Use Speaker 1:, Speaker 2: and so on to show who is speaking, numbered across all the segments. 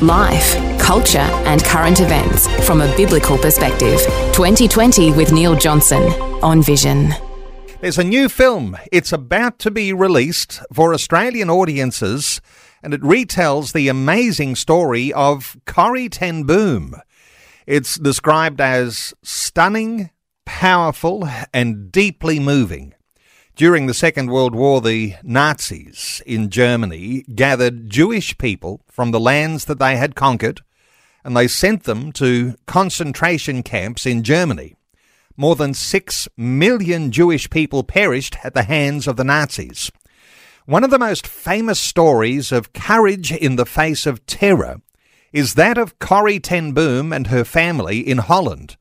Speaker 1: Life, culture, and current events from a biblical perspective. 2020 with Neil Johnson on Vision.
Speaker 2: There's a new film. It's about to be released for Australian audiences, and it retells the amazing story of Corrie Ten Boom. It's described as stunning, powerful, and deeply moving. During the Second World War, the Nazis in Germany gathered Jewish people from the lands that they had conquered and they sent them to concentration camps in Germany. More than six million Jewish people perished at the hands of the Nazis. One of the most famous stories of courage in the face of terror is that of Corrie Ten Boom and her family in Holland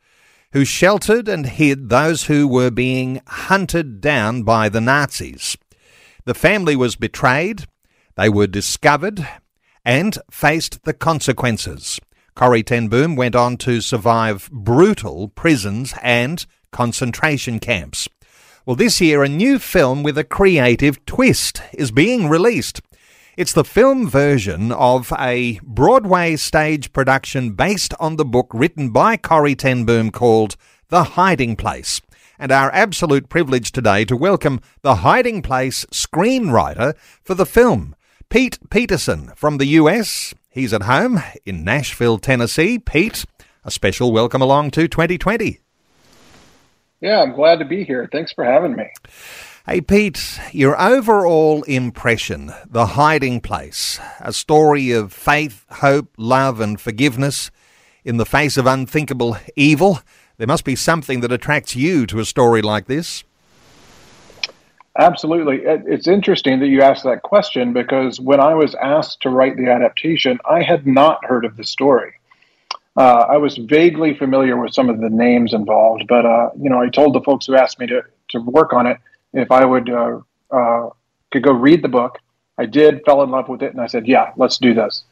Speaker 2: who sheltered and hid those who were being hunted down by the Nazis. The family was betrayed, they were discovered, and faced the consequences. Corrie Ten Boom went on to survive brutal prisons and concentration camps. Well, this year, a new film with a creative twist is being released. It's the film version of a Broadway stage production based on the book written by Corrie Ten Boom called The Hiding Place. And our absolute privilege today to welcome the Hiding Place screenwriter for the film, Pete Peterson from the US. He's at home in Nashville, Tennessee. Pete, a special welcome along to 2020.
Speaker 3: Yeah, I'm glad to be here. Thanks for having me.
Speaker 2: Hey, Pete, your overall impression, The Hiding Place, a story of faith, hope, love, and forgiveness in the face of unthinkable evil. There must be something that attracts you to a story like this.
Speaker 3: Absolutely. It's interesting that you asked that question because when I was asked to write the adaptation, I had not heard of the story. Uh, I was vaguely familiar with some of the names involved, but uh, you know, I told the folks who asked me to to work on it if I would uh, uh, could go read the book. I did, fell in love with it, and I said, "Yeah, let's do this."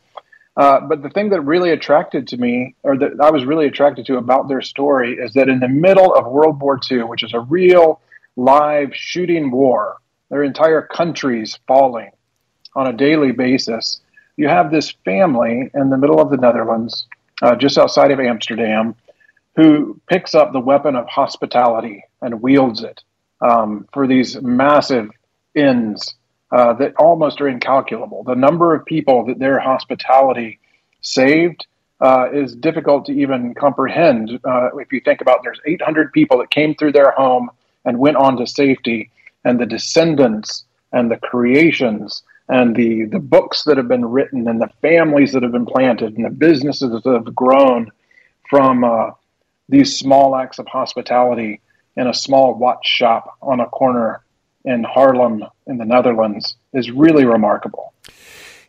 Speaker 3: Uh, but the thing that really attracted to me, or that I was really attracted to about their story, is that in the middle of World War II, which is a real live shooting war, their entire countries falling on a daily basis, you have this family in the middle of the Netherlands, uh, just outside of Amsterdam, who picks up the weapon of hospitality and wields it um, for these massive ends uh, that almost are incalculable. The number of people that their hospitality saved uh, is difficult to even comprehend. Uh, if you think about there's 800 people that came through their home and went on to safety, and the descendants and the creations and the, the books that have been written and the families that have been planted and the businesses that have grown from uh, these small acts of hospitality in a small watch shop on a corner in Haarlem in the Netherlands is really remarkable.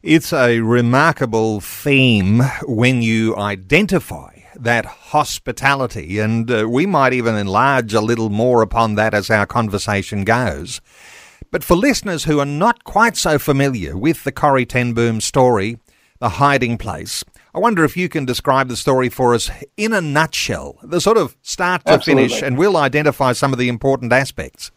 Speaker 2: It's a remarkable theme when you identify that hospitality, and uh, we might even enlarge a little more upon that as our conversation goes. But for listeners who are not quite so familiar with the Corrie Ten Boom story, The Hiding Place, I wonder if you can describe the story for us in a nutshell, the sort of start to Absolutely. finish, and we'll identify some of the important aspects.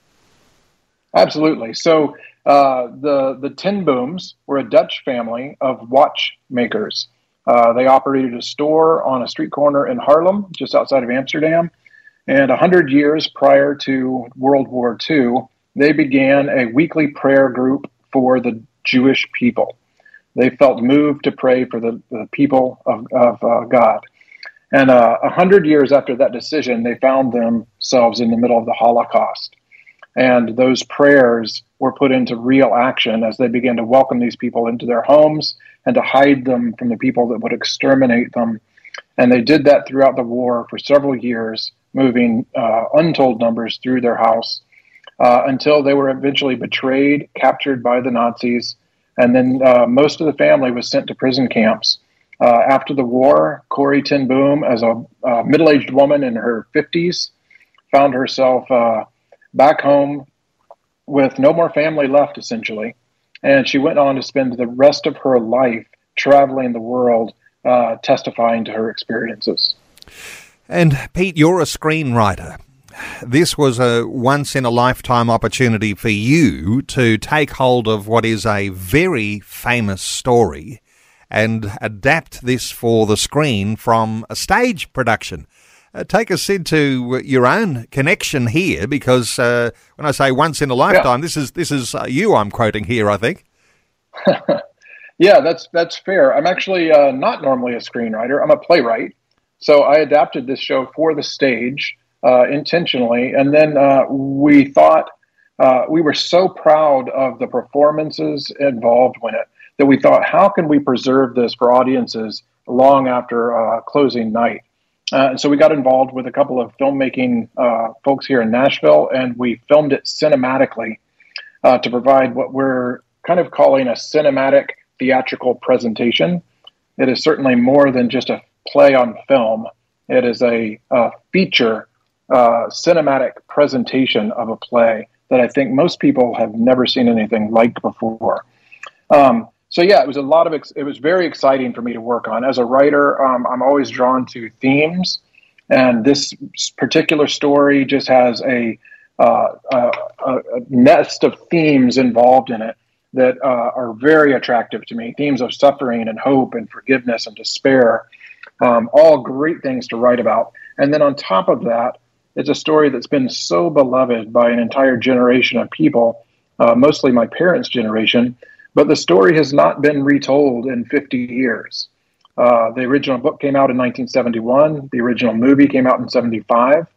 Speaker 3: Absolutely. So uh, the the Ten Booms were a Dutch family of watchmakers. Uh, they operated a store on a street corner in Haarlem, just outside of Amsterdam. And 100 years prior to World War II, they began a weekly prayer group for the Jewish people. They felt moved to pray for the, the people of, of uh, God. And uh, a uh, hundred years after that decision, they found themselves in the middle of the Holocaust. And those prayers were put into real action as they began to welcome these people into their homes and to hide them from the people that would exterminate them. And they did that throughout the war for several years, moving uh, untold numbers through their house uh, until they were eventually betrayed, captured by the Nazis, and then uh, most of the family was sent to prison camps Uh, after the war, Corrie Ten Boom, as a uh, middle aged woman in her 50s, found herself uh, back home with no more family left, essentially. And she went on to spend the rest of her life traveling the world, uh, testifying to her experiences.
Speaker 2: And Pete, you're a screenwriter. This was a once in a lifetime opportunity for you to take hold of what is a very famous story and adapt this for the screen from a stage production. Uh, take us into your own connection here, because uh, when I say once in a lifetime, yeah. this is this is uh, you I'm quoting here. I think.
Speaker 3: yeah, that's that's fair. I'm actually uh, not normally a screenwriter. I'm a playwright, so I adapted this show for the stage uh, intentionally, and then uh, we thought we were so proud of the performances involved in it that we thought, how can we preserve this for audiences long after closing night? Uh, so we got involved with a couple of filmmaking uh, folks here in Nashville, and we filmed it cinematically uh, to provide what we're kind of calling a cinematic theatrical presentation. It is certainly more than just a play on film. It is a, a feature uh, cinematic presentation of a play that I think most people have never seen anything like before. Um, so yeah, it was a lot of ex- it was very exciting for me to work on. As a writer, um, I'm always drawn to themes, and this particular story just has a, uh, a, a nest of themes involved in it that uh, are very attractive to me. Themes of suffering and hope and forgiveness and despair, um, all great things to write about. And then on top of that, it's a story that's been so beloved by an entire generation of people, uh, mostly my parents' generation but the story has not been retold in 50 years. Uh, the original book came out in 1971. The original movie came out in 75.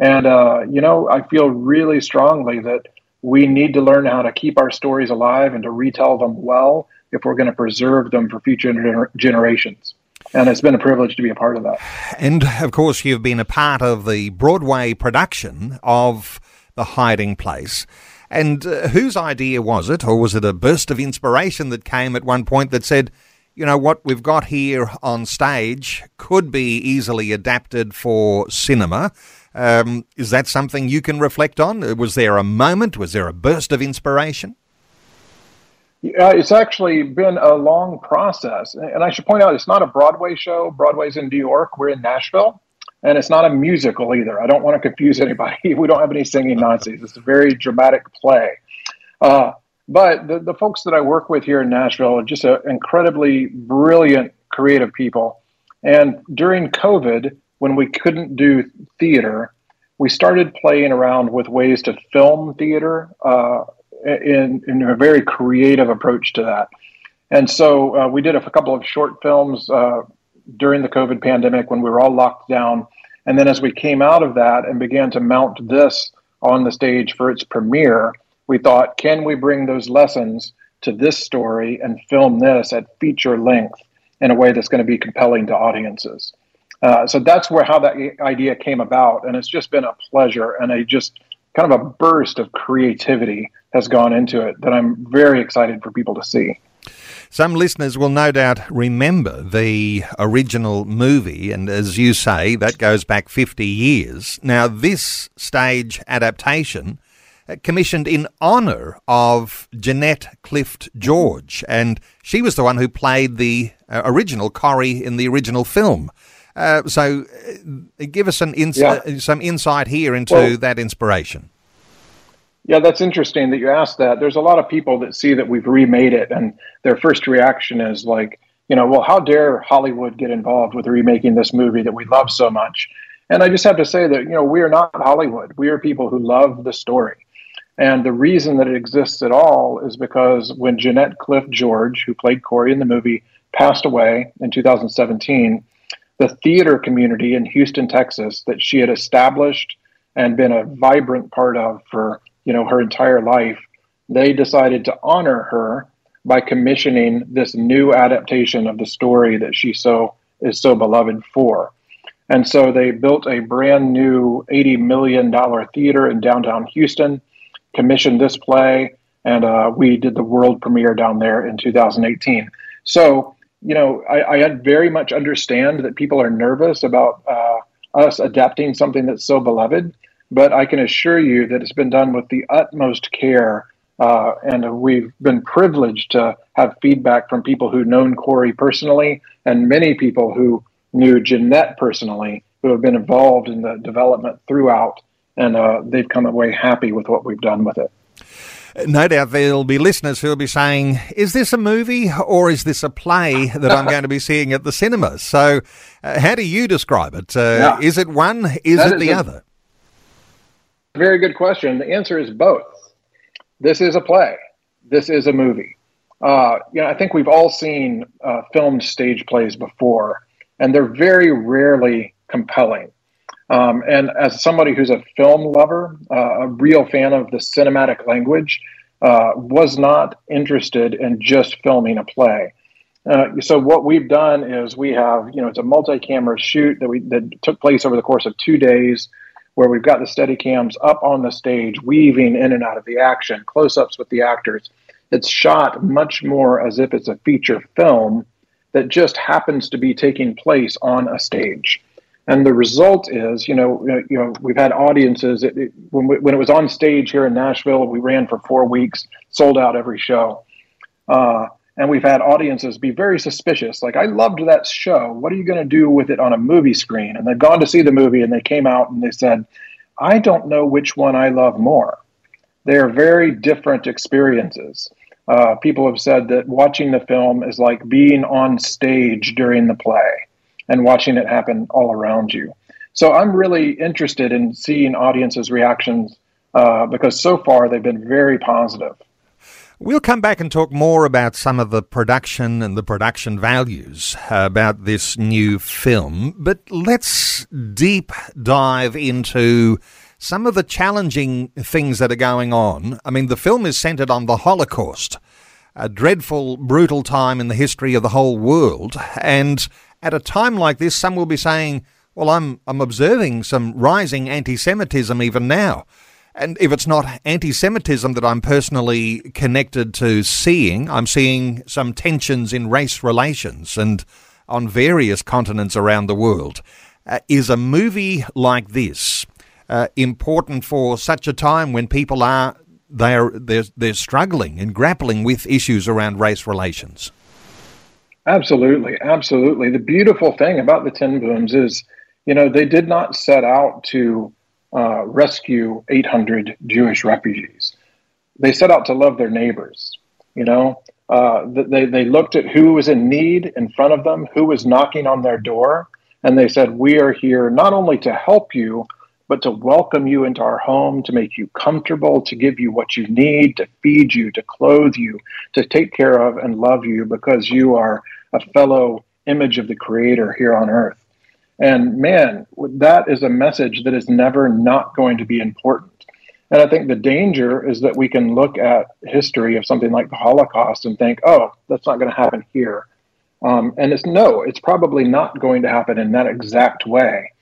Speaker 3: And, uh, you know, I feel really strongly that we need to learn how to keep our stories alive and to retell them well if we're going to preserve them for future gener- generations. And it's been a privilege to be a part of that.
Speaker 2: And of course, you've been a part of the Broadway production of The Hiding Place. And uh, whose idea was it, or was it a burst of inspiration that came at one point that said, you know, what we've got here on stage could be easily adapted for cinema? Um, is that something you can reflect on? Was there a moment? Was there a burst of inspiration?
Speaker 3: Yeah, it's actually been a long process. And I should point out, it's not a Broadway show. Broadway's in New York. We're in Nashville and it's not a musical either. I don't want to confuse anybody. We don't have any singing Nazis. It's a very dramatic play. Uh, but the, the folks that I work with here in Nashville are just a, incredibly brilliant, creative people. And during COVID, when we couldn't do theater, we started playing around with ways to film theater uh, in, in a very creative approach to that. And so uh, we did a, couple of short films uh, during the COVID pandemic when we were all locked down. And then as we came out of that and began to mount this on the stage for its premiere, we thought, can we bring those lessons to this story and film this at feature length in a way that's going to be compelling to audiences? Uh, so that's where how that idea came about, and it's just been a pleasure and a just kind of a burst of creativity has gone into it that I'm very excited for people to see.
Speaker 2: Some listeners will no doubt remember the original movie, and as you say, that goes back 50 years. Now, this stage adaptation uh, commissioned in honour of Jeanette Clift George, and she was the one who played the uh, original Corrie in the original film. Uh, so, uh, give us an ins- yeah. uh, some insight here into well, that inspiration.
Speaker 3: Yeah, that's interesting that you asked that. There's a lot of people that see that we've remade it, and their first reaction is like, you know, well, how dare Hollywood get involved with remaking this movie that we love so much? And I just have to say that, you know, we are not Hollywood. We are people who love the story. And the reason that it exists at all is because when Jeanette Clift George, who played Corrie in the movie, passed away in 2017, the theater community in Houston, Texas, that she had established and been a vibrant part of for you know her entire life they decided to honor her by commissioning this new adaptation of the story that she so is so beloved for. And so they built a brand new 80 million dollar theater in downtown houston commissioned this play and uh, we did the world premiere down there in 2018 so you know, I, I very much understand that people are nervous about uh, us adapting something that's so beloved, but I can assure you that it's been done with the utmost care. Uh, and we've been privileged to have feedback from people who've known Corrie personally and many people who knew Jeanette personally who have been involved in the development throughout. And uh, they've come away happy with what we've done with it.
Speaker 2: No doubt there'll be listeners who'll be saying, is this a movie or is this a play that I'm going to be seeing at the cinema? So, uh, how do you describe it? Uh, yeah. Is it one? Is that it is the a other?
Speaker 3: Very good question. The answer is both. This is a play. This is a movie. Uh, you know, I think we've all seen uh, filmed stage plays before, and they're very rarely compelling. Um, and as somebody who's a film lover, uh, a real fan of the cinematic language, uh, was not interested in just filming a play. Uh, so what we've done is we have, you know, it's a multi-camera shoot that we that took place over the course of two days, where we've got the steady cams up on the stage, weaving in and out of the action, close-ups with the actors. It's shot much more as if it's a feature film that just happens to be taking place on a stage. And the result is, you know, uh, you know, we've had audiences. It, it, when, we, when it was on stage here in Nashville, we ran for four weeks, sold out every show. Uh, and we've had audiences be very suspicious. Like, I loved that show. What are you going to do with it on a movie screen? And they've gone to see the movie and they came out and they said, I don't know which one I love more. They are very different experiences. Uh, people have said that watching the film is like being on stage during the play and watching it happen all around you. So I'm really interested in seeing audiences' reactions uh, because so far they've been very positive.
Speaker 2: We'll come back and talk more about some of the production and the production values about this new film, but let's deep dive into some of the challenging things that are going on. I mean, the film is centered on the Holocaust, a dreadful, brutal time in the history of the whole world, and at a time like this, some will be saying, well, I'm, I'm observing some rising anti Semitism even now. And if it's not anti Semitism that I'm personally connected to seeing, I'm seeing some tensions in race relations and on various continents around the world. Uh, is a movie like this uh, important for such a time when people are they're, they're, they're struggling and grappling with issues around race relations?
Speaker 3: Absolutely, absolutely. The beautiful thing about the Ten Booms is, you know, they did not set out to uh, rescue 800 Jewish refugees. They set out to love their neighbors. You know, uh, they they looked at who was in need in front of them, who was knocking on their door, and they said, "We are here not only to help you." But to welcome you into our home, to make you comfortable, to give you what you need, to feed you, to clothe you, to take care of and love you because you are a fellow image of the Creator here on earth. And man, that is a message that is never not going to be important. And I think the danger is that we can look at history of something like the Holocaust and think, oh, that's not going to happen here. Um, and it's no, it's probably not going to happen in that exact way.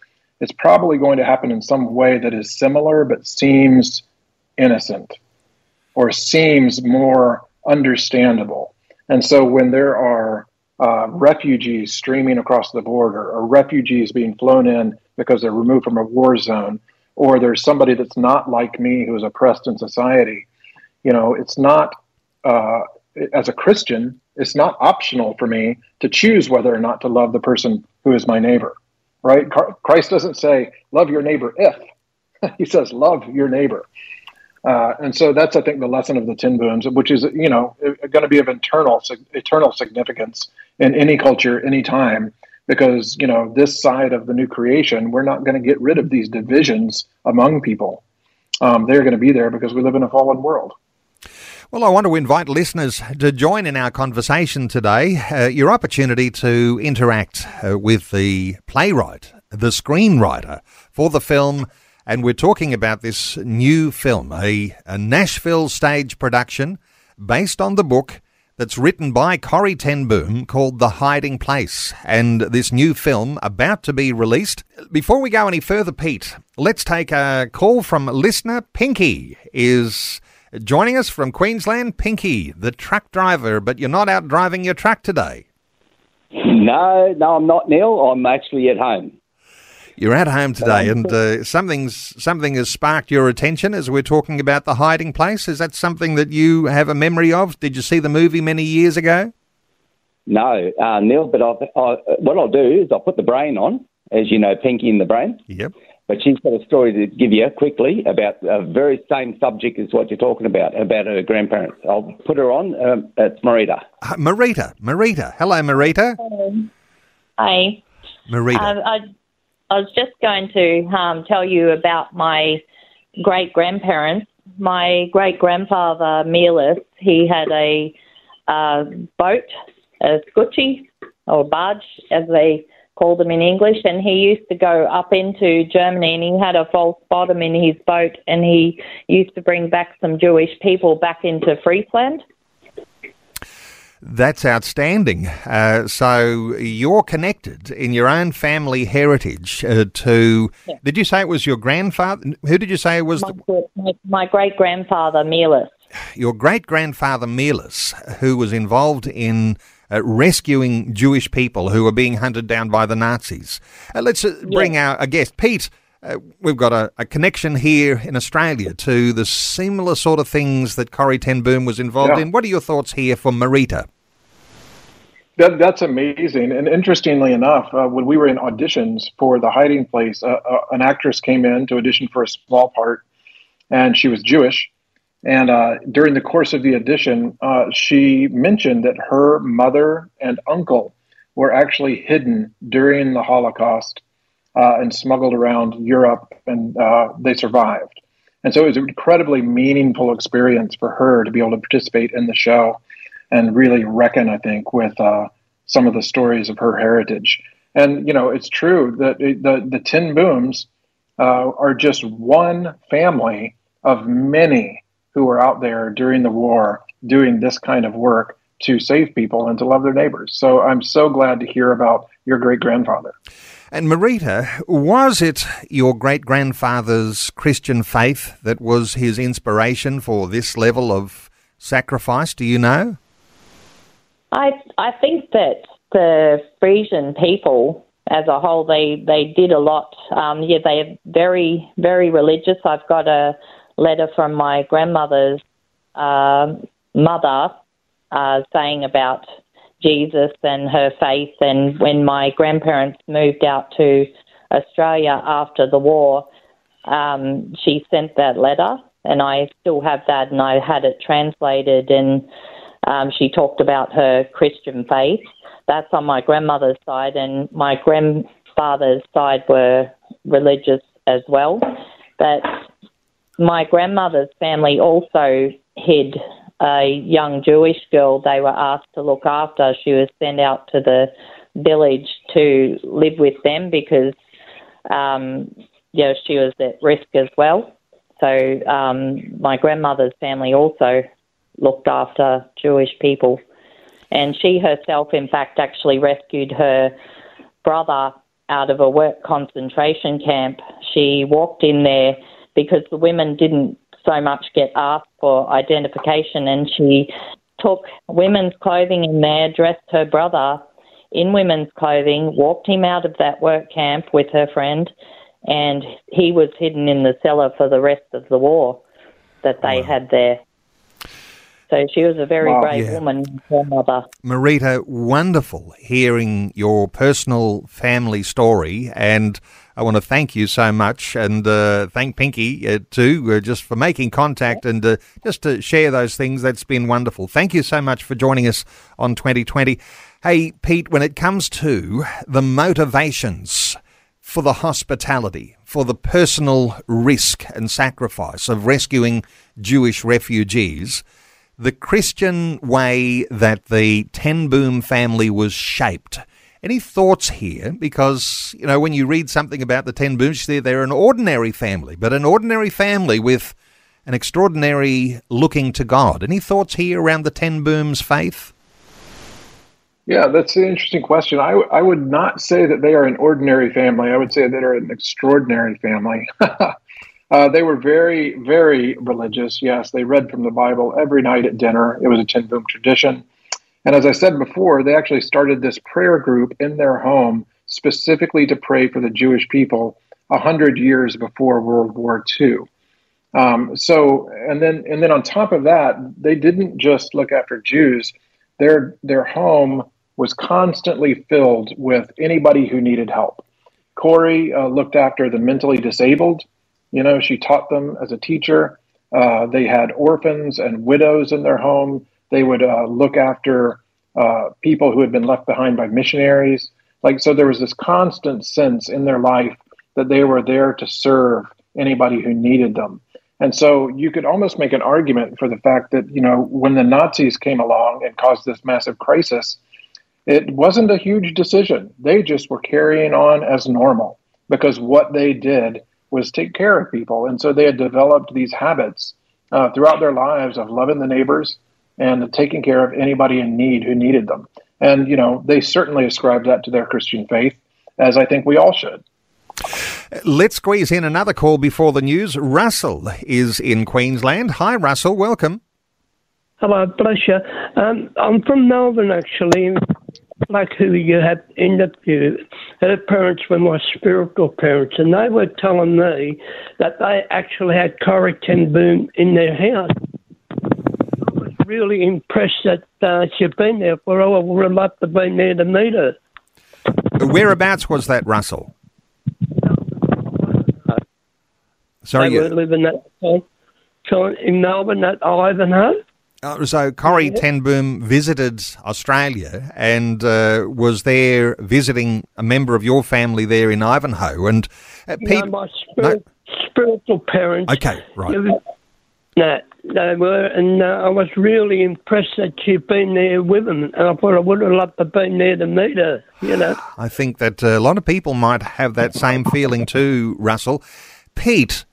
Speaker 3: It's probably going to happen in some way that is similar but seems innocent or seems more understandable. And so when there are uh, refugees streaming across the border or refugees being flown in because they're removed from a war zone or there's somebody that's not like me who's oppressed in society. You know it's not uh, as a christian it's not optional for me to choose whether or not to love the person who is my neighbor right? Christ doesn't say love your neighbor if he says love your neighbor uh, and so that's, I think, the lesson of the Ten Booms, which is, you know, going to be of eternal, eternal significance in any culture, any time, because, you know, this side of the new creation, we're not going to get rid of these divisions among people. Um, they're going to be there because we live in a fallen world.
Speaker 2: Well, I want to invite listeners to join in our conversation today. Uh, your opportunity to interact uh, with the playwright, the screenwriter for the film and we're talking about this new film, a, a Nashville stage production based on the book that's written by Corrie ten Boom called The Hiding Place, and this new film about to be released. Before we go any further, Pete, let's take a call from listener Pinky is joining us from Queensland. Pinky, the truck driver, but you're not out driving your truck today.
Speaker 4: No, no, I'm not, Neil. I'm actually at home.
Speaker 2: You're at home today, and uh, something's something has sparked your attention as we're talking about the hiding place. Is that something that you have a memory of? Did you see the movie many years ago?
Speaker 4: No, uh, Neil. But I'll, I, what I'll do is I'll put the brain on, as you know, Pinky in the brain.
Speaker 2: Yep.
Speaker 4: But she's got a story to give you quickly about a very same subject as what you're talking about, about her grandparents. I'll put her on. Um, it's Marita.
Speaker 2: Uh, Marita, Marita. Hello, Marita.
Speaker 5: Hi.
Speaker 2: Marita.
Speaker 5: Um, I, I was just going to um, tell you about my great grandparents. My great grandfather, Mealis, he had a uh, boat, a scutchie or barge, as they call them in English, and he used to go up into Germany and he had a false bottom in his boat and he used to bring back some Jewish people back into Friesland.
Speaker 2: That's outstanding. Uh, so you're connected in your own family heritage uh, to.
Speaker 5: Yeah.
Speaker 2: Did you say it was your grandfather? Who did you say it was
Speaker 5: My,
Speaker 2: the,
Speaker 5: my, my great grandfather, Mealis.
Speaker 2: your great grandfather Mealis, who was involved in uh, rescuing Jewish people who were being hunted down by the Nazis? Uh, let's uh, bring our a guest, Pete. Uh, we've got a, a connection here in Australia to the similar sort of things that Corrie Ten Boom was involved
Speaker 3: Yeah.
Speaker 2: in. What are your thoughts here for Marita?
Speaker 3: That, that's amazing. And interestingly enough, uh, when we were in auditions for The Hiding Place, uh, uh, an actress came in to audition for a small part, and she was Jewish. And uh, during the course of the audition, uh, she mentioned that her mother and uncle were actually hidden during the Holocaust uh, and smuggled around Europe, and uh, they survived. And so it was an incredibly meaningful experience for her to be able to participate in the show and really reckon, I think, with uh, some of the stories of her heritage. And you know, it's true that the the Ten Booms uh, are just one family of many who were out there during the war doing this kind of work to save people and to love their neighbors. So I'm so glad to hear about your great grandfather.
Speaker 2: And Marita, was it your great grandfather's Christian faith that was his inspiration for this level of sacrifice? Do you know?
Speaker 5: I I think that the Frisian people as a whole they they did a lot. Um, yeah, they're very very religious. I've got a letter from my grandmother's um mother uh, saying about Jesus and her faith. And when my grandparents moved out to Australia after the war, um, she sent that letter, and I still have that, and I had it translated and. Um, she talked about her Christian faith. That's on my grandmother's side, and my grandfather's side were religious as well. But my grandmother's family also hid a young Jewish girl they were asked to look after. She was sent out to the village to live with them because, um, you know, she was at risk as well. So um, my grandmother's family also looked after Jewish people. And she herself, in fact, actually rescued her brother out of a work concentration camp. She walked in there because the women didn't so much get asked for identification, and she took women's clothing in there, dressed her brother in women's clothing, walked him out of that work camp with her friend, and he was hidden in the cellar for the rest of the war that they oh, had there. So she was a very
Speaker 3: Wow.
Speaker 5: brave
Speaker 2: Yeah.
Speaker 5: woman, her mother.
Speaker 2: Marita, wonderful hearing your personal family story, and I want to thank you so much, and uh, thank Pinky uh, too, uh, just for making contact and uh, just to share those things. That's been wonderful. Thank you so much for joining us on 2020. Hey, Pete, when it comes to the motivations for the hospitality, for the personal risk and sacrifice of rescuing Jewish refugees, the Christian way that the Ten Boom family was shaped. Any thoughts here? Because, you know, when you read something about the Ten Booms, see they're an ordinary family, but an ordinary family with an extraordinary looking to God. Any thoughts here around the Ten Booms faith?
Speaker 3: Yeah, that's an interesting question. I, w- I would not say that they are an ordinary family. I would say that they're an extraordinary family. uh, they were very, very religious. Yes, they read from the Bible every night at dinner. It was a Ten Boom tradition. And as I said before, they actually started this prayer group in their home specifically to pray for the Jewish people a hundred years before World War II. Um, so, and then, and then on top of that, they didn't just look after Jews. Their their home was constantly filled with anybody who needed help. Corrie uh, looked after the mentally disabled. You know, she taught them as a teacher. Uh, they had orphans and widows in their home. They would uh, look after uh, people who had been left behind by missionaries. Like, so there was this constant sense in their life that they were there to serve anybody who needed them. And so you could almost make an argument for the fact that, you know, when the Nazis came along and caused this massive crisis, it wasn't a huge decision. They just were carrying on as normal because what they did was take care of people. And so they had developed these habits uh, throughout their lives of loving the neighbors and taking care of anybody in need who needed them. And, you know, they certainly ascribed that to their Christian faith, as I think we all should.
Speaker 2: Let's squeeze in another call before the news. Russell is in Queensland. Hi, Russell. Welcome.
Speaker 6: Hello, bless you. Um, I'm from Melbourne, actually. Like who you had interviewed, her parents were my spiritual parents, and they were telling me that they actually had Corrie ten Boom in their house. I was really impressed that uh, she'd been there for all. I would have loved to be there to meet her.
Speaker 2: Whereabouts was that, Russell? Sorry,
Speaker 6: they were living at time in Melbourne at Ivanhoe.
Speaker 2: Uh, so Corrie ten Boom visited Australia and uh, was there visiting a member of your family there in Ivanhoe. And
Speaker 6: uh, Pete, no, my spirit, no? spiritual parents.
Speaker 2: Okay, right.
Speaker 6: No, they were, and uh, I was really impressed that she'd been there with them. And I thought I would have loved to have been there to meet her. You know,
Speaker 2: I think that uh, a lot of people might have that same feeling too, Russell. Pete,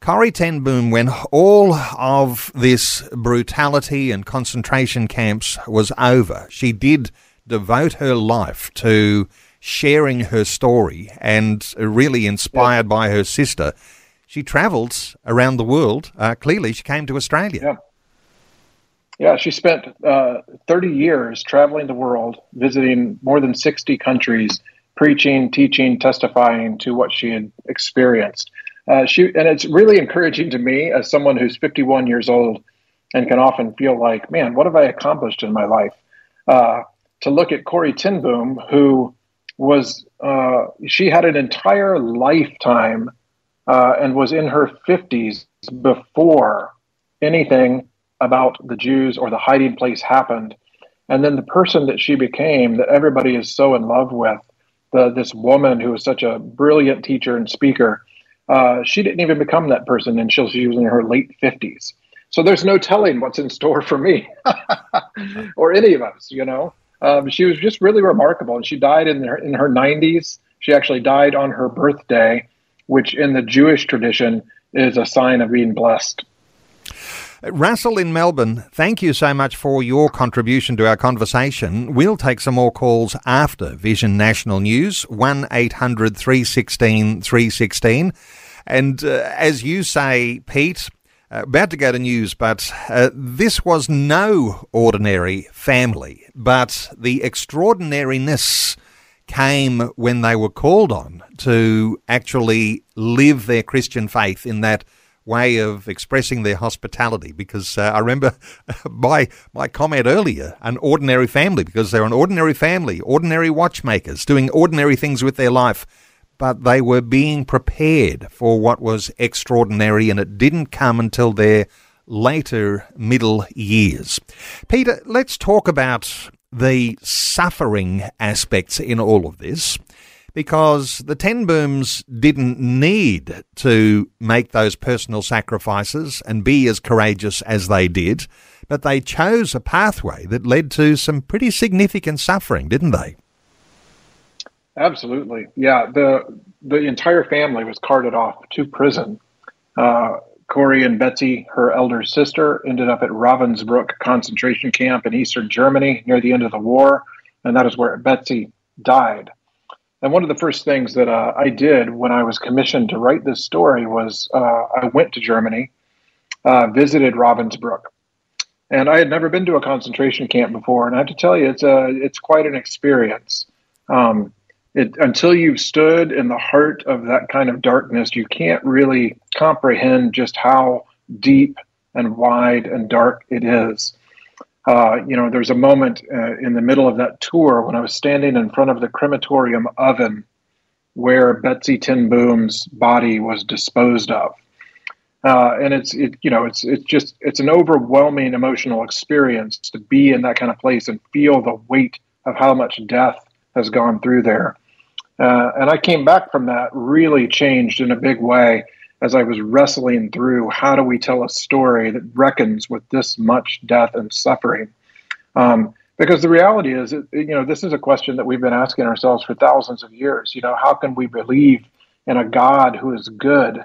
Speaker 2: Corrie ten Boom, when all of this brutality and concentration camps was over, she did devote her life to sharing her story and really inspired yeah. by her sister. She travelled around the world. Uh, clearly, she came to Australia.
Speaker 3: Yeah. Yeah, she spent uh, 30 years traveling the world, visiting more than 60 countries, preaching, teaching, testifying to what she had experienced. Uh, she, and it's really encouraging to me as someone who's 51 years old and can often feel like, man, what have I accomplished in my life? Uh, to look at Corrie Ten Boom, who was, uh, she had an entire lifetime uh, and was in her 50s before anything about the Jews or the hiding place happened. And then the person that she became, that everybody is so in love with, the, this woman who was such a brilliant teacher and speaker, uh, she didn't even become that person until she was in her late 50s. So there's no telling what's in store for me or any of us, you know. Um, she was just really remarkable, and she died in her in her 90s. She actually died on her birthday, which in the Jewish tradition is a sign of being blessed.
Speaker 2: Russell in Melbourne, thank you so much for your contribution to our conversation. We'll take some more calls after Vision National News, 1 800 316 316. And uh, as you say, Pete, uh, about to go to news, but uh, this was no ordinary family, but the extraordinariness came when they were called on to actually live their Christian faith in that way of expressing their hospitality because uh, I remember my my comment earlier an ordinary family because they're an ordinary family ordinary watchmakers doing ordinary things with their life but they were being prepared for what was extraordinary and it didn't come until their later middle years. Peter let's talk about the suffering aspects in all of this because the Ten Booms didn't need to make those personal sacrifices and be as courageous as they did, but they chose a pathway that led to some pretty significant suffering, didn't they?
Speaker 3: Absolutely, yeah. the The entire family was carted off to prison. Uh, Corrie and Betsy, her elder sister, ended up at Ravensbrück concentration camp in eastern Germany near the end of the war, and that is where Betsy died. And one of the first things that uh, I did when I was commissioned to write this story was uh, I went to Germany, uh, visited Ravensbrück. And I had never been to a concentration camp before, and I have to tell you, it's a it's quite an experience. Um, it, until you've stood in the heart of that kind of darkness, you can't really comprehend just how deep and wide and dark it is. Uh, you know, there's a moment uh, in the middle of that tour when I was standing in front of the crematorium oven where Betsy Ten Boom's body was disposed of. Uh, and it's it, you know it's it's just it's an overwhelming emotional experience to be in that kind of place and feel the weight of how much death has gone through there. Uh, and I came back from that really changed in a big way as I was wrestling through how do we tell a story that reckons with this much death and suffering. Um, because the reality is, you know, this is a question that we've been asking ourselves for thousands of years. You know, how can we believe in a God who is good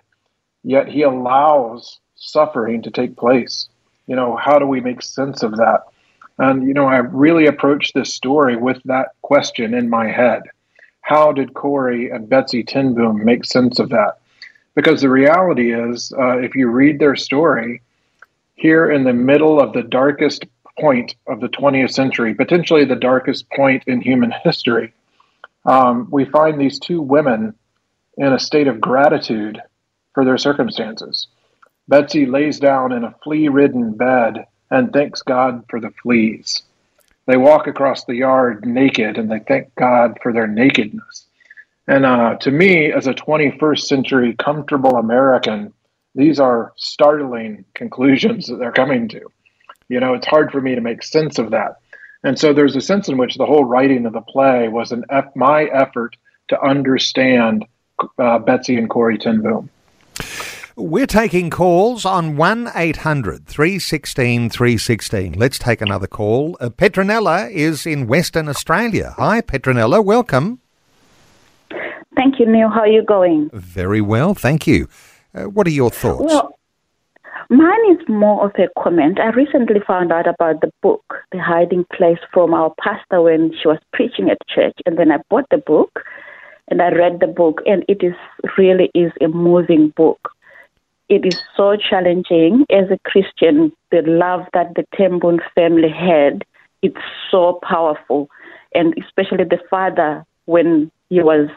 Speaker 3: yet he allows suffering to take place. You know, how do we make sense of that? And, you know, I really approached this story with that question in my head. How did Corrie and Betsy Ten Boom make sense of that? Because the reality is, uh, if you read their story, here in the middle of the darkest point of the 20th century, potentially the darkest point in human history, um, we find these two women in a state of gratitude for their circumstances. Betsy lays down in a flea ridden bed and thanks God for the fleas. They walk across the yard naked and they thank God for their nakedness. And uh, to me, as a 21st century comfortable American, these are startling conclusions that they're coming to. You know, it's hard for me to make sense of that. And so there's a sense in which the whole writing of the play was an F- my effort to understand uh, Betsy and Corrie Ten Boom.
Speaker 2: We're taking calls on 1 800 316 316. Let's take another call. Uh, Petronella is in Western Australia. Hi, Petronella. Welcome.
Speaker 7: Thank you, Neil. How are you going?
Speaker 2: Very well, thank you. Uh, what are your thoughts?
Speaker 7: Well, mine is more of a comment. I recently found out about the book, The Hiding Place, from our pastor when she was preaching at church. And then I bought the book and I read the book, and it is really is a moving book. It is so challenging as a Christian. The love that the Boom family had, it's so powerful, and especially the father when he was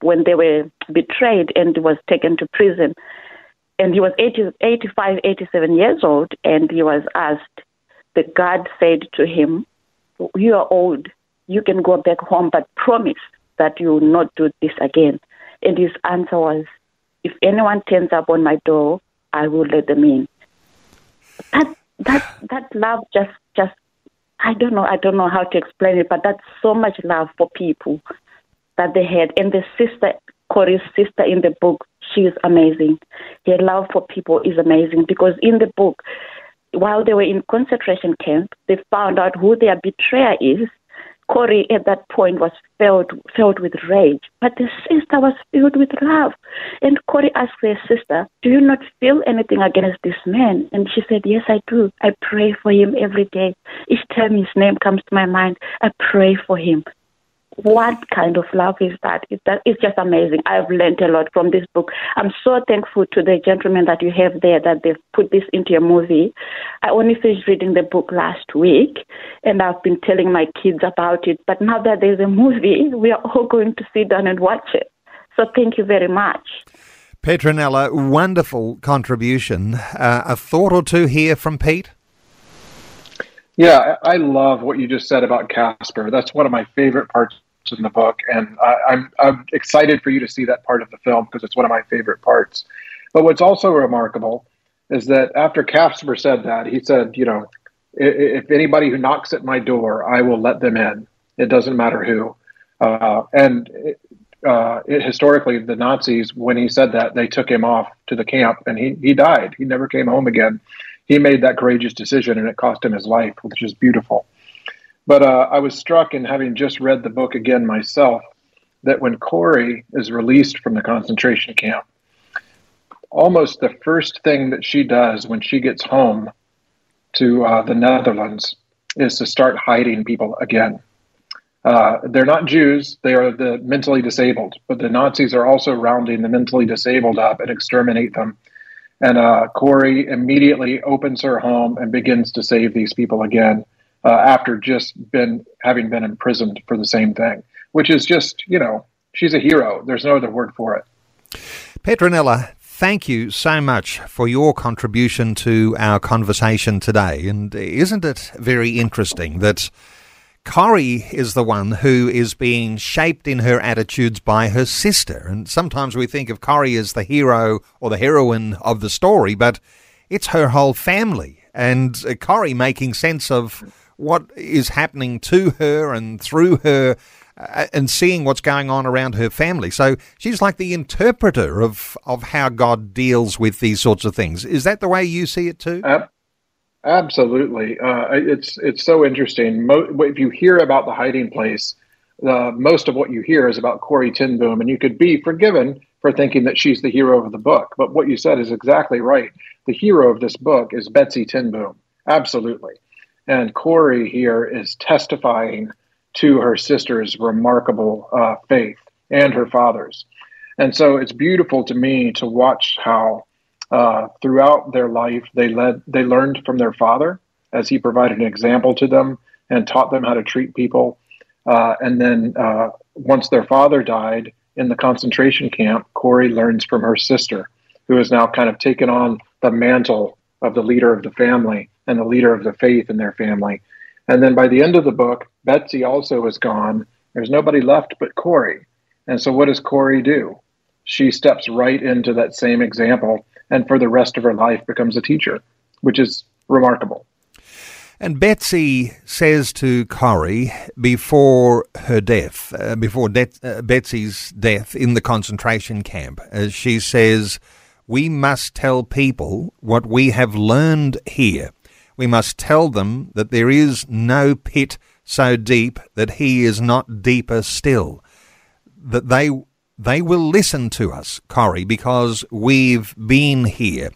Speaker 7: when they were betrayed and was taken to prison. And he was 80, 85, 87 years old, and he was asked, the guard said to him, You are old, you can go back home, but promise that you will not do this again. And his answer was, if anyone turns up on my door, I will let them in. That that that love just just I don't know I don't know how to explain it, but that's so much love for people that they had. And the sister Corrie's sister in the book, she is amazing. Her love for people is amazing because in the book, while they were in concentration camp, they found out who their betrayer is Corrie at that point was filled filled with rage, but the sister was filled with love. And Corrie asked her sister, "Do you not feel anything against this man?" And she said, "Yes, I do. I pray for him every day. Each time his name comes to my mind, I pray for him what kind of love is that? Is that it's just amazing. I've learned a lot from this book. I'm so thankful to the gentleman that you have there that they've put this into a movie. I only finished reading the book last week and I've been telling my kids about it. But now that there's a movie, we are all going to sit down and watch it. So thank you very much.
Speaker 2: Petronella, wonderful contribution. Uh, a thought or two here from Pete?
Speaker 3: Yeah, I love what you just said about Casper. That's one of my favorite parts in the book, and I, I'm I'm excited for you to see that part of the film because it's one of my favorite parts. But what's also remarkable is that after Casper said that, he said, you know, if anybody who knocks at my door, I will let them in. It doesn't matter who. Uh, and uh, it, historically, the Nazis, when he said that, they took him off to the camp, and he he died. He never came home again. He made that courageous decision, and it cost him his life, which is beautiful. But uh, I was struck in having just read the book again myself that when Corrie is released from the concentration camp, almost the first thing that she does when she gets home to uh, the Netherlands is to start hiding people again. Uh, they're not Jews, they are the mentally disabled, but the Nazis are also rounding the mentally disabled up and exterminate them. And uh, Corrie immediately opens her home and begins to save these people again uh, after just been having been imprisoned for the same thing, which is just you know she's a hero. There's no other word for it.
Speaker 2: Petronella, thank you so much for your contribution to our conversation today. And isn't it very interesting that Corrie is the one who is being shaped in her attitudes by her sister? And sometimes we think of Corrie as the hero or the heroine of the story, but it's her whole family. And Corrie making sense of what is happening to her and through her uh, and seeing what's going on around her family. So she's like the interpreter of, of how God deals with these sorts of things. Is that the way you see it too?
Speaker 3: Uh, absolutely. Uh, it's it's so interesting. Mo- if you hear about the hiding place, most of what you hear is about Corrie ten Boom, and you could be forgiven for thinking that she's the hero of the book. But what you said is exactly right. The hero of this book is Betsy ten Boom. Absolutely. And Corrie here is testifying to her sister's remarkable uh, faith and her father's. And so it's beautiful to me to watch how uh, throughout their life they led they learned from their father as he provided an example to them and taught them how to treat people. Uh, and then uh, once their father died in the concentration camp, Corrie learns from her sister, who has now kind of taken on the mantle of the leader of the family and the leader of the faith in their family. And then by the end of the book, Betsy also is gone. There's nobody left but Corrie. And so what does Corrie do? She steps right into that same example and for the rest of her life becomes a teacher, which is remarkable.
Speaker 2: And Betsy says to Corrie before her death, uh, before de- uh, Betsy's death in the concentration camp, uh, she says, We must tell people what we have learned here we must tell them that there is no pit so deep that he is not deeper still. That they they will listen to us, Corrie, because we've been here.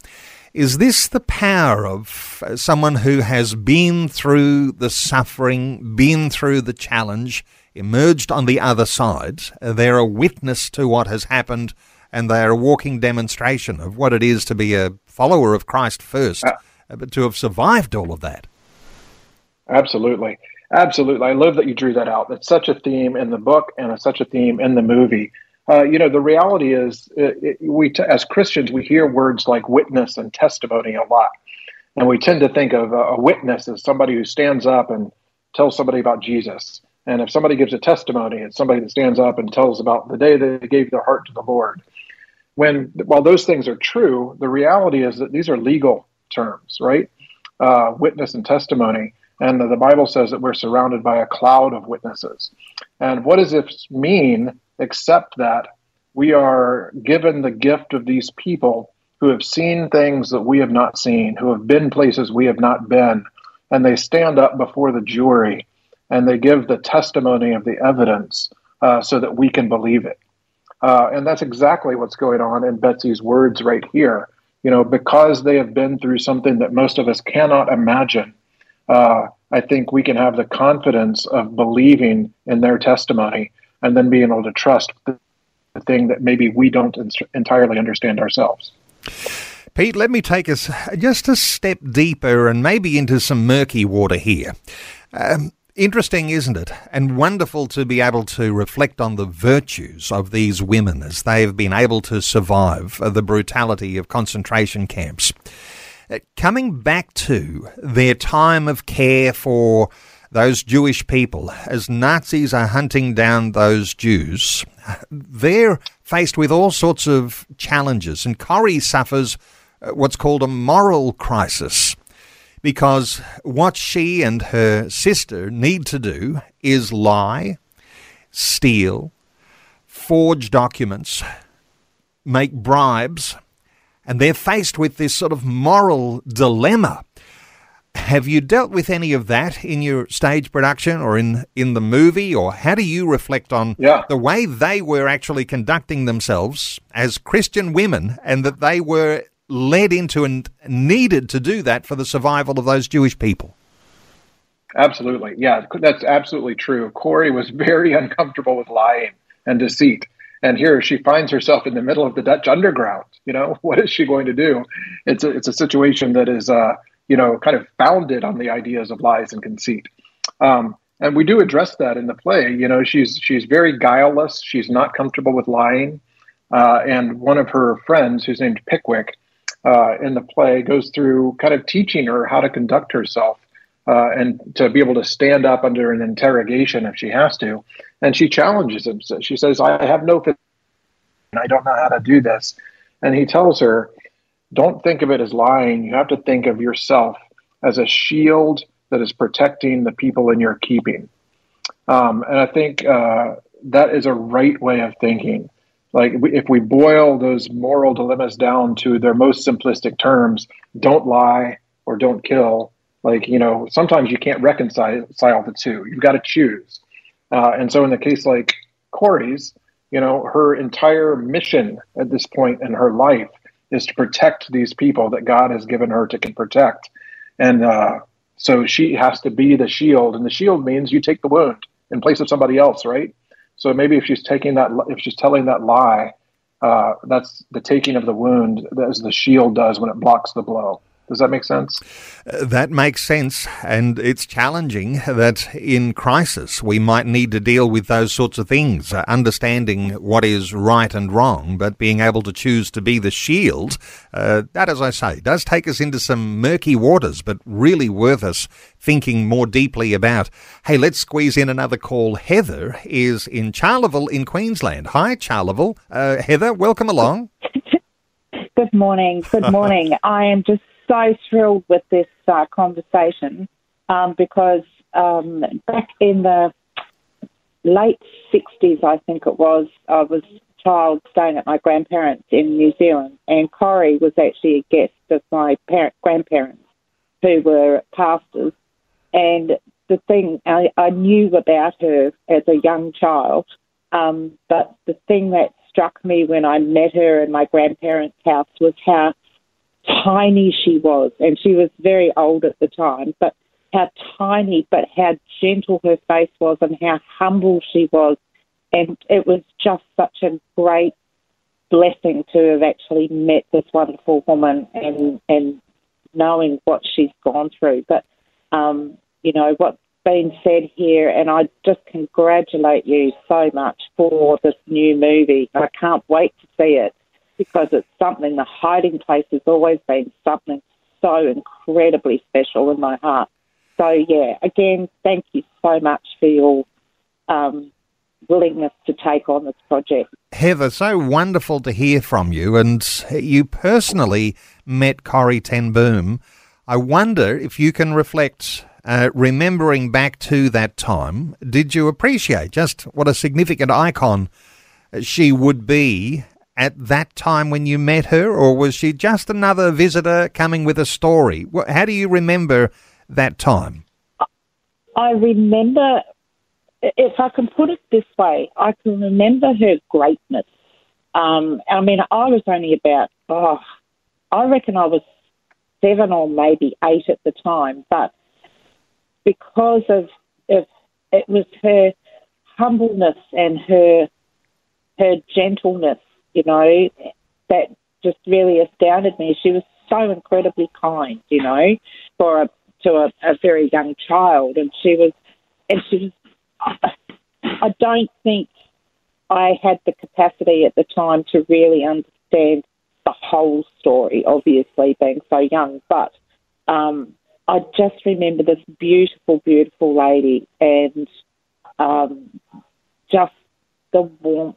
Speaker 2: Is this the power of someone who has been through the suffering, been through the challenge, emerged on the other side? They're a witness to what has happened, and they are a walking demonstration of what it is to be a follower of Christ first. Uh, to have survived all of that.
Speaker 3: Absolutely. Absolutely. I love that you drew that out. That's such a theme in the book and such a theme in the movie. Uh, you know, the reality is, it, it, we t- as Christians, we hear words like witness and testimony a lot. And we tend to think of a, a witness as somebody who stands up and tells somebody about Jesus. And if somebody gives a testimony, it's somebody that stands up and tells about the day they gave their heart to the Lord. When, while those things are true, the reality is that these are legal terms, right? Uh, witness and testimony. And the Bible says that we're surrounded by a cloud of witnesses. And what does this mean except that we are given the gift of these people who have seen things that we have not seen, who have been places we have not been, and they stand up before the jury and they give the testimony of the evidence uh, so that we can believe it. Uh, and that's exactly what's going on in Betsy's words right here you know, because they have been through something that most of us cannot imagine, uh, I think we can have the confidence of believing in their testimony and then being able to trust the, thing that maybe we don't entirely understand ourselves.
Speaker 2: Pete, let me take us just a step deeper and maybe into some murky water here. Um, Interesting, isn't it? And wonderful to be able to reflect on the virtues of these women as they have been able to survive the brutality of concentration camps. Uh, coming back to their time of care for those Jewish people, as Nazis are hunting down those Jews, they're faced with all sorts of challenges, and Corrie suffers uh, what's called a moral crisis because what she and her sister need to do is lie, steal, forge documents, make bribes, and they're faced with this sort of moral dilemma. Have you dealt with any of that in your stage production or in, in the movie, or how do you reflect on
Speaker 3: yeah.
Speaker 2: the way they were actually conducting themselves as Christian women and that they were led into and needed to do that for the survival of those Jewish people.
Speaker 3: Absolutely. Yeah, that's absolutely true. Corrie was very uncomfortable with lying and deceit. And here she finds herself in the middle of the Dutch underground. You know, what is she going to do? It's a, it's a situation that is, uh, you know, kind of founded on the ideas of lies and conceit. Um, and we do address that in the play. You know, she's she's very guileless. She's not comfortable with lying. Uh, and one of her friends, who's named Pickwick, uh, in the play, goes through kind of teaching her how to conduct herself uh, and to be able to stand up under an interrogation if she has to. And she challenges him. She says, "I have no, I don't know how to do this." And he tells her, "Don't think of it as lying. You have to think of yourself as a shield that is protecting the people in your keeping. Um, and I think uh, that is a right way of thinking. Like if we boil those moral dilemmas down to their most simplistic terms, don't lie or don't kill. Like you know, sometimes you can't reconcile the two. You've got to choose. Uh, and so, in the case like Corrie's, you know, her entire mission at this point in her life is to protect these people that God has given her to protect. And uh, so she has to be the shield, and the shield means you take the wound in place of somebody else, right? So maybe if she's taking that, if she's telling that lie, uh, that's the taking of the wound, as the shield does when it blocks the blow. Does that make sense?
Speaker 2: Uh, that makes sense. And it's challenging that in crisis we might need to deal with those sorts of things, uh, understanding what is right and wrong, but being able to choose to be the shield. Uh, that, as I say, does take us into some murky waters, but really worth us thinking more deeply about. Hey, let's squeeze in another call. Heather is in Charleville in Queensland. Hi, Charleville. Uh, Heather, welcome along.
Speaker 8: Good morning. Good morning. I am just so thrilled with this uh, conversation um, because um, back in the late 60s, I think it was, I was a child staying at my grandparents in New Zealand, and Corrie was actually a guest of my parent, grandparents who were pastors. And the thing I, I knew about her as a young child, um, but the thing that struck me when I met her in my grandparents' house was how tiny she was, and she was very old at the time, but how tiny, but how gentle her face was, and how humble she was. And it was just such a great blessing to have actually met this wonderful woman and and knowing what she's gone through. But um, you know what's been said here, and I just congratulate you so much for this new movie. I can't wait to see it because it's something, the hiding place has always been something so incredibly special in my heart. So, yeah, again, thank you so much for your um, willingness to take on this project.
Speaker 2: Heather, so wonderful to hear from you. And you personally met Corrie Ten Boom. I wonder if you can reflect, uh, remembering back to that time, did you appreciate just what a significant icon she would be at that time when you met her, or was she just another visitor coming with a story? How do you remember that time?
Speaker 8: I remember, if I can put it this way, I can remember her greatness. Um, I mean, I was only about, oh, I reckon I was seven or maybe eight at the time, but because of, of it was her humbleness and her her gentleness you know, that just really astounded me. She was so incredibly kind, you know, for a to a, a very young child, and she was, and she was. I don't think I had the capacity at the time to really understand the whole story. Obviously, being so young, but um, I just remember this beautiful, beautiful lady, and um, just the warmth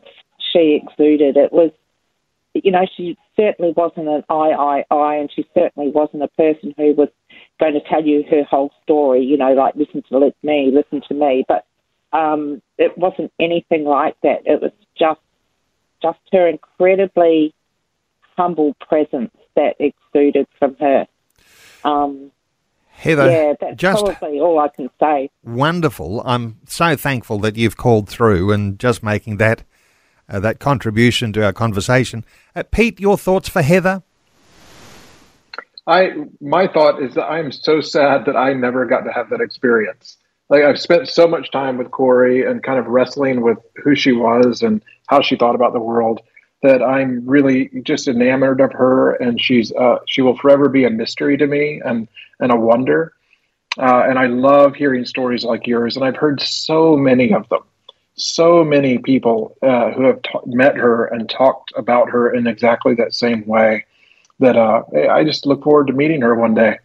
Speaker 8: she exuded. It was, you know, she certainly wasn't an I, I, I, and she certainly wasn't a person who was going to tell you her whole story, you know, like listen to me, listen to me. But um, it wasn't anything like that. It was just, just her incredibly humble presence that exuded from her. Um,
Speaker 2: Heather,
Speaker 8: yeah, that's
Speaker 2: just
Speaker 8: probably all I can say.
Speaker 2: Wonderful. I'm so thankful that you've called through and just making that uh, that contribution to our conversation. Uh, Pete, your thoughts for Heather?
Speaker 3: I my thought is that I'm so sad that I never got to have that experience. Like I've spent so much time with Corrie and kind of wrestling with who she was and how she thought about the world that I'm really just enamored of her, and she's uh, she will forever be a mystery to me and and a wonder. Uh, and I love hearing stories like yours, and I've heard so many of them. So many people uh, who have met her and talked about her in exactly that same way that uh, I just look forward to meeting her one day.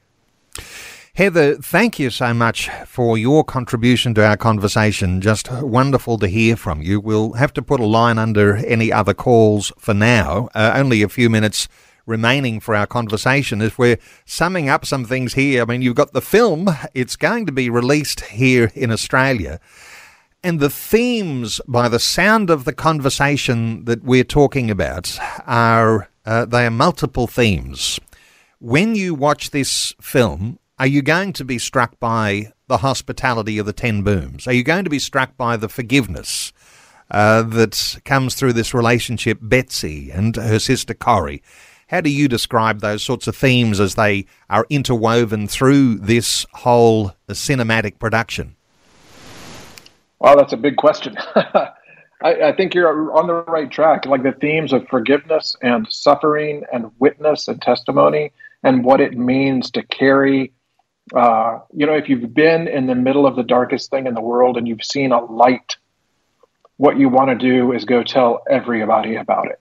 Speaker 2: Heather, thank you so much for your contribution to our conversation. Just wonderful to hear from you. We'll have to put a line under any other calls for now. Uh, only a few minutes remaining for our conversation. If we're summing up some things here, I mean, you've got the film, it's going to be released here in Australia. And the themes, by the sound of the conversation that we're talking about, are uh, they are multiple themes. When you watch this film, are you going to be struck by the hospitality of the Ten Booms? Are you going to be struck by the forgiveness uh, that comes through this relationship, Betsy and her sister Corrie? How do you describe those sorts of themes as they are interwoven through this whole cinematic production?
Speaker 3: Well, that's a big question. I, I, think you're on the right track. Like the themes of forgiveness and suffering and witness and testimony and what it means to carry uh, you know, if you've been in the middle of the darkest thing in the world and you've seen a light, what you want to do is go tell everybody about it.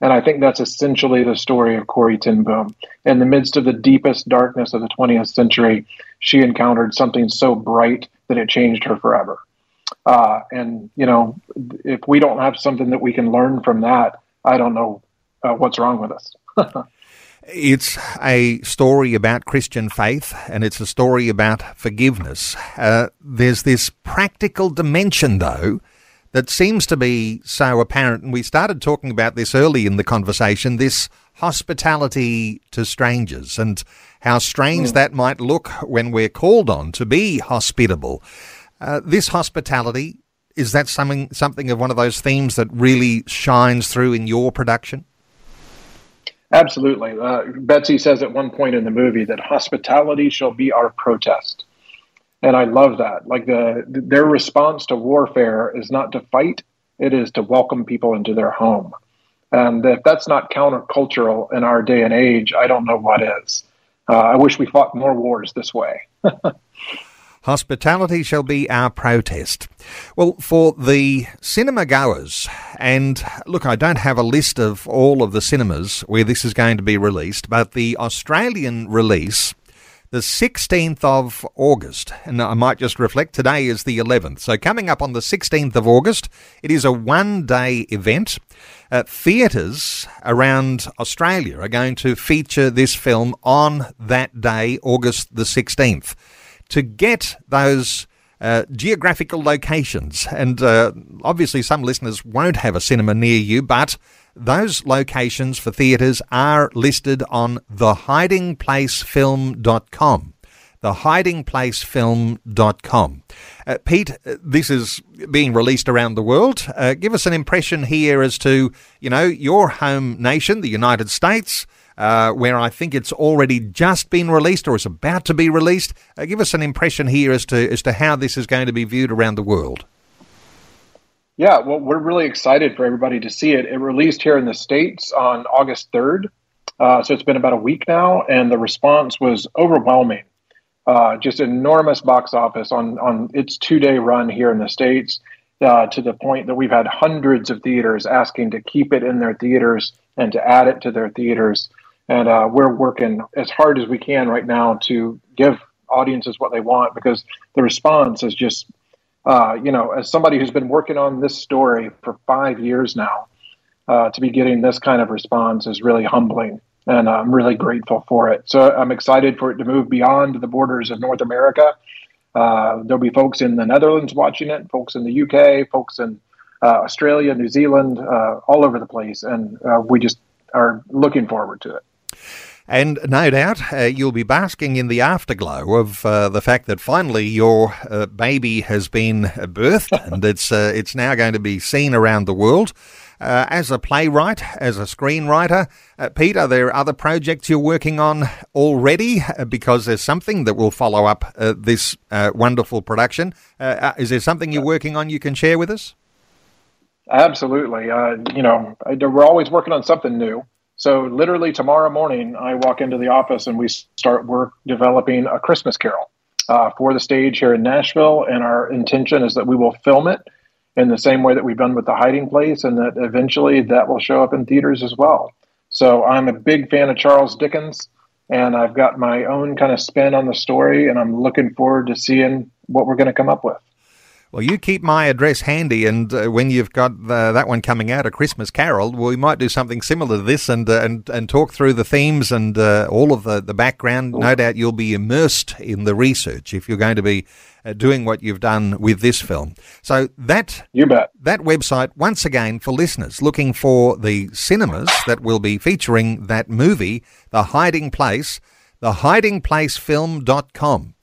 Speaker 3: And I think that's essentially the story of Corrie ten Boom. In the midst of the deepest darkness of the 20th century, she encountered something so bright that it changed her forever. Uh, and, you know, if we don't have something that we can learn from that, I don't know uh, what's wrong with us.
Speaker 2: It's a story about Christian faith and it's a story about forgiveness. Uh, there's this practical dimension, though, that seems to be so apparent. And we started talking about this early in the conversation this hospitality to strangers and how strange mm. that might look when we're called on to be hospitable. Uh, this hospitality, is that something, something of one of those themes that really shines through in your production?
Speaker 3: Absolutely. Uh, Betsy says at one point in the movie that hospitality shall be our protest. And I love that. Like the their response to warfare is not to fight, it is to welcome people into their home. And if that's not countercultural in our day and age, I don't know what is. Uh, I wish we fought more wars this way.
Speaker 2: Hospitality shall be our protest. Well, for the cinema goers, and look, I don't have a list of all of the cinemas where this is going to be released, but the Australian release, the 16th of August, and I might just reflect, today is the 11th. So coming up on the 16th of August, it is a one day event. Uh, theatres around Australia are going to feature this film on that day, August the 16th to get those uh, geographical locations. And uh, obviously, some listeners won't have a cinema near you, but those locations for theatres are listed on thehidingplacefilm.com. Thehidingplacefilm.com. Uh, Pete, uh, this is being released around the world. Uh, give us an impression here as to, you know, your home nation, the United States uh, where I think it's already just been released or is about to be released. Uh, give us an impression here as to as to how this is going to be viewed around the world.
Speaker 3: Yeah, well, we're really excited for everybody to see it. It released here in the states on August third, uh, so it's been about a week now, and the response was overwhelming. Uh, just enormous box office on on its two day run here in the states. Uh, to the point that we've had hundreds of theaters asking to keep it in their theaters and to add it to their theaters and uh, we're working as hard as we can right now to give audiences what they want because the response is just uh, you know as somebody who's been working on this story for five years now uh, to be getting this kind of response is really humbling and i'm really grateful for it. So i'm excited for it to move beyond the borders of north america. Uh, there'll be folks in the netherlands watching it folks in the uk folks in uh, australia new zealand uh, all over the place. And we just are looking forward to it
Speaker 2: and no doubt uh, you'll be basking in the afterglow of uh, the fact that finally your uh, baby has been birthed and it's, uh, it's now going to be seen around the world. Uh, as a playwright, as a screenwriter, uh, Pete, are there other projects you're working on already? because there's something that will follow up this wonderful production. is there something you're working on you can share with us?
Speaker 3: Absolutely. Uh, you know, we're always working on something new. So literally tomorrow morning, I walk into the office and we start work developing a Christmas Carol uh, for the stage here in Nashville. And our intention is that we will film it in the same way that we've done with the Hiding Place, and that eventually that will show up in theaters as well. So I'm a big fan of Charles Dickens, and I've got my own kind of spin on the story, and I'm looking forward to seeing what we're going to come up with.
Speaker 2: Well, you keep my address handy, and uh, when you've got the, that one coming out, A Christmas Carol, we might do something similar to this and uh, and, and talk through the themes and uh, all of the, the background. No doubt you'll be immersed in the research if you're going to be uh, doing what you've done with this film. So that
Speaker 3: you bet
Speaker 2: that website once again for listeners looking for the cinemas that will be featuring that movie, The Hiding Place, thehidingplacefilm.com.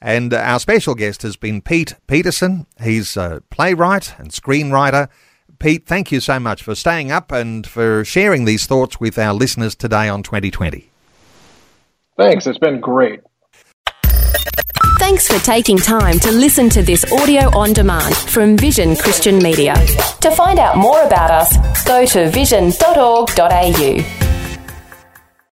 Speaker 2: And uh, our special guest has been Pete Peterson. He's a playwright and screenwriter. Pete, thank you so much for staying up and for sharing these thoughts with our listeners today on 2020.
Speaker 3: Thanks. It's been great.
Speaker 1: Thanks for taking time to listen to this audio on demand from Vision Christian Media. To find out more about us, go to vision.org.au.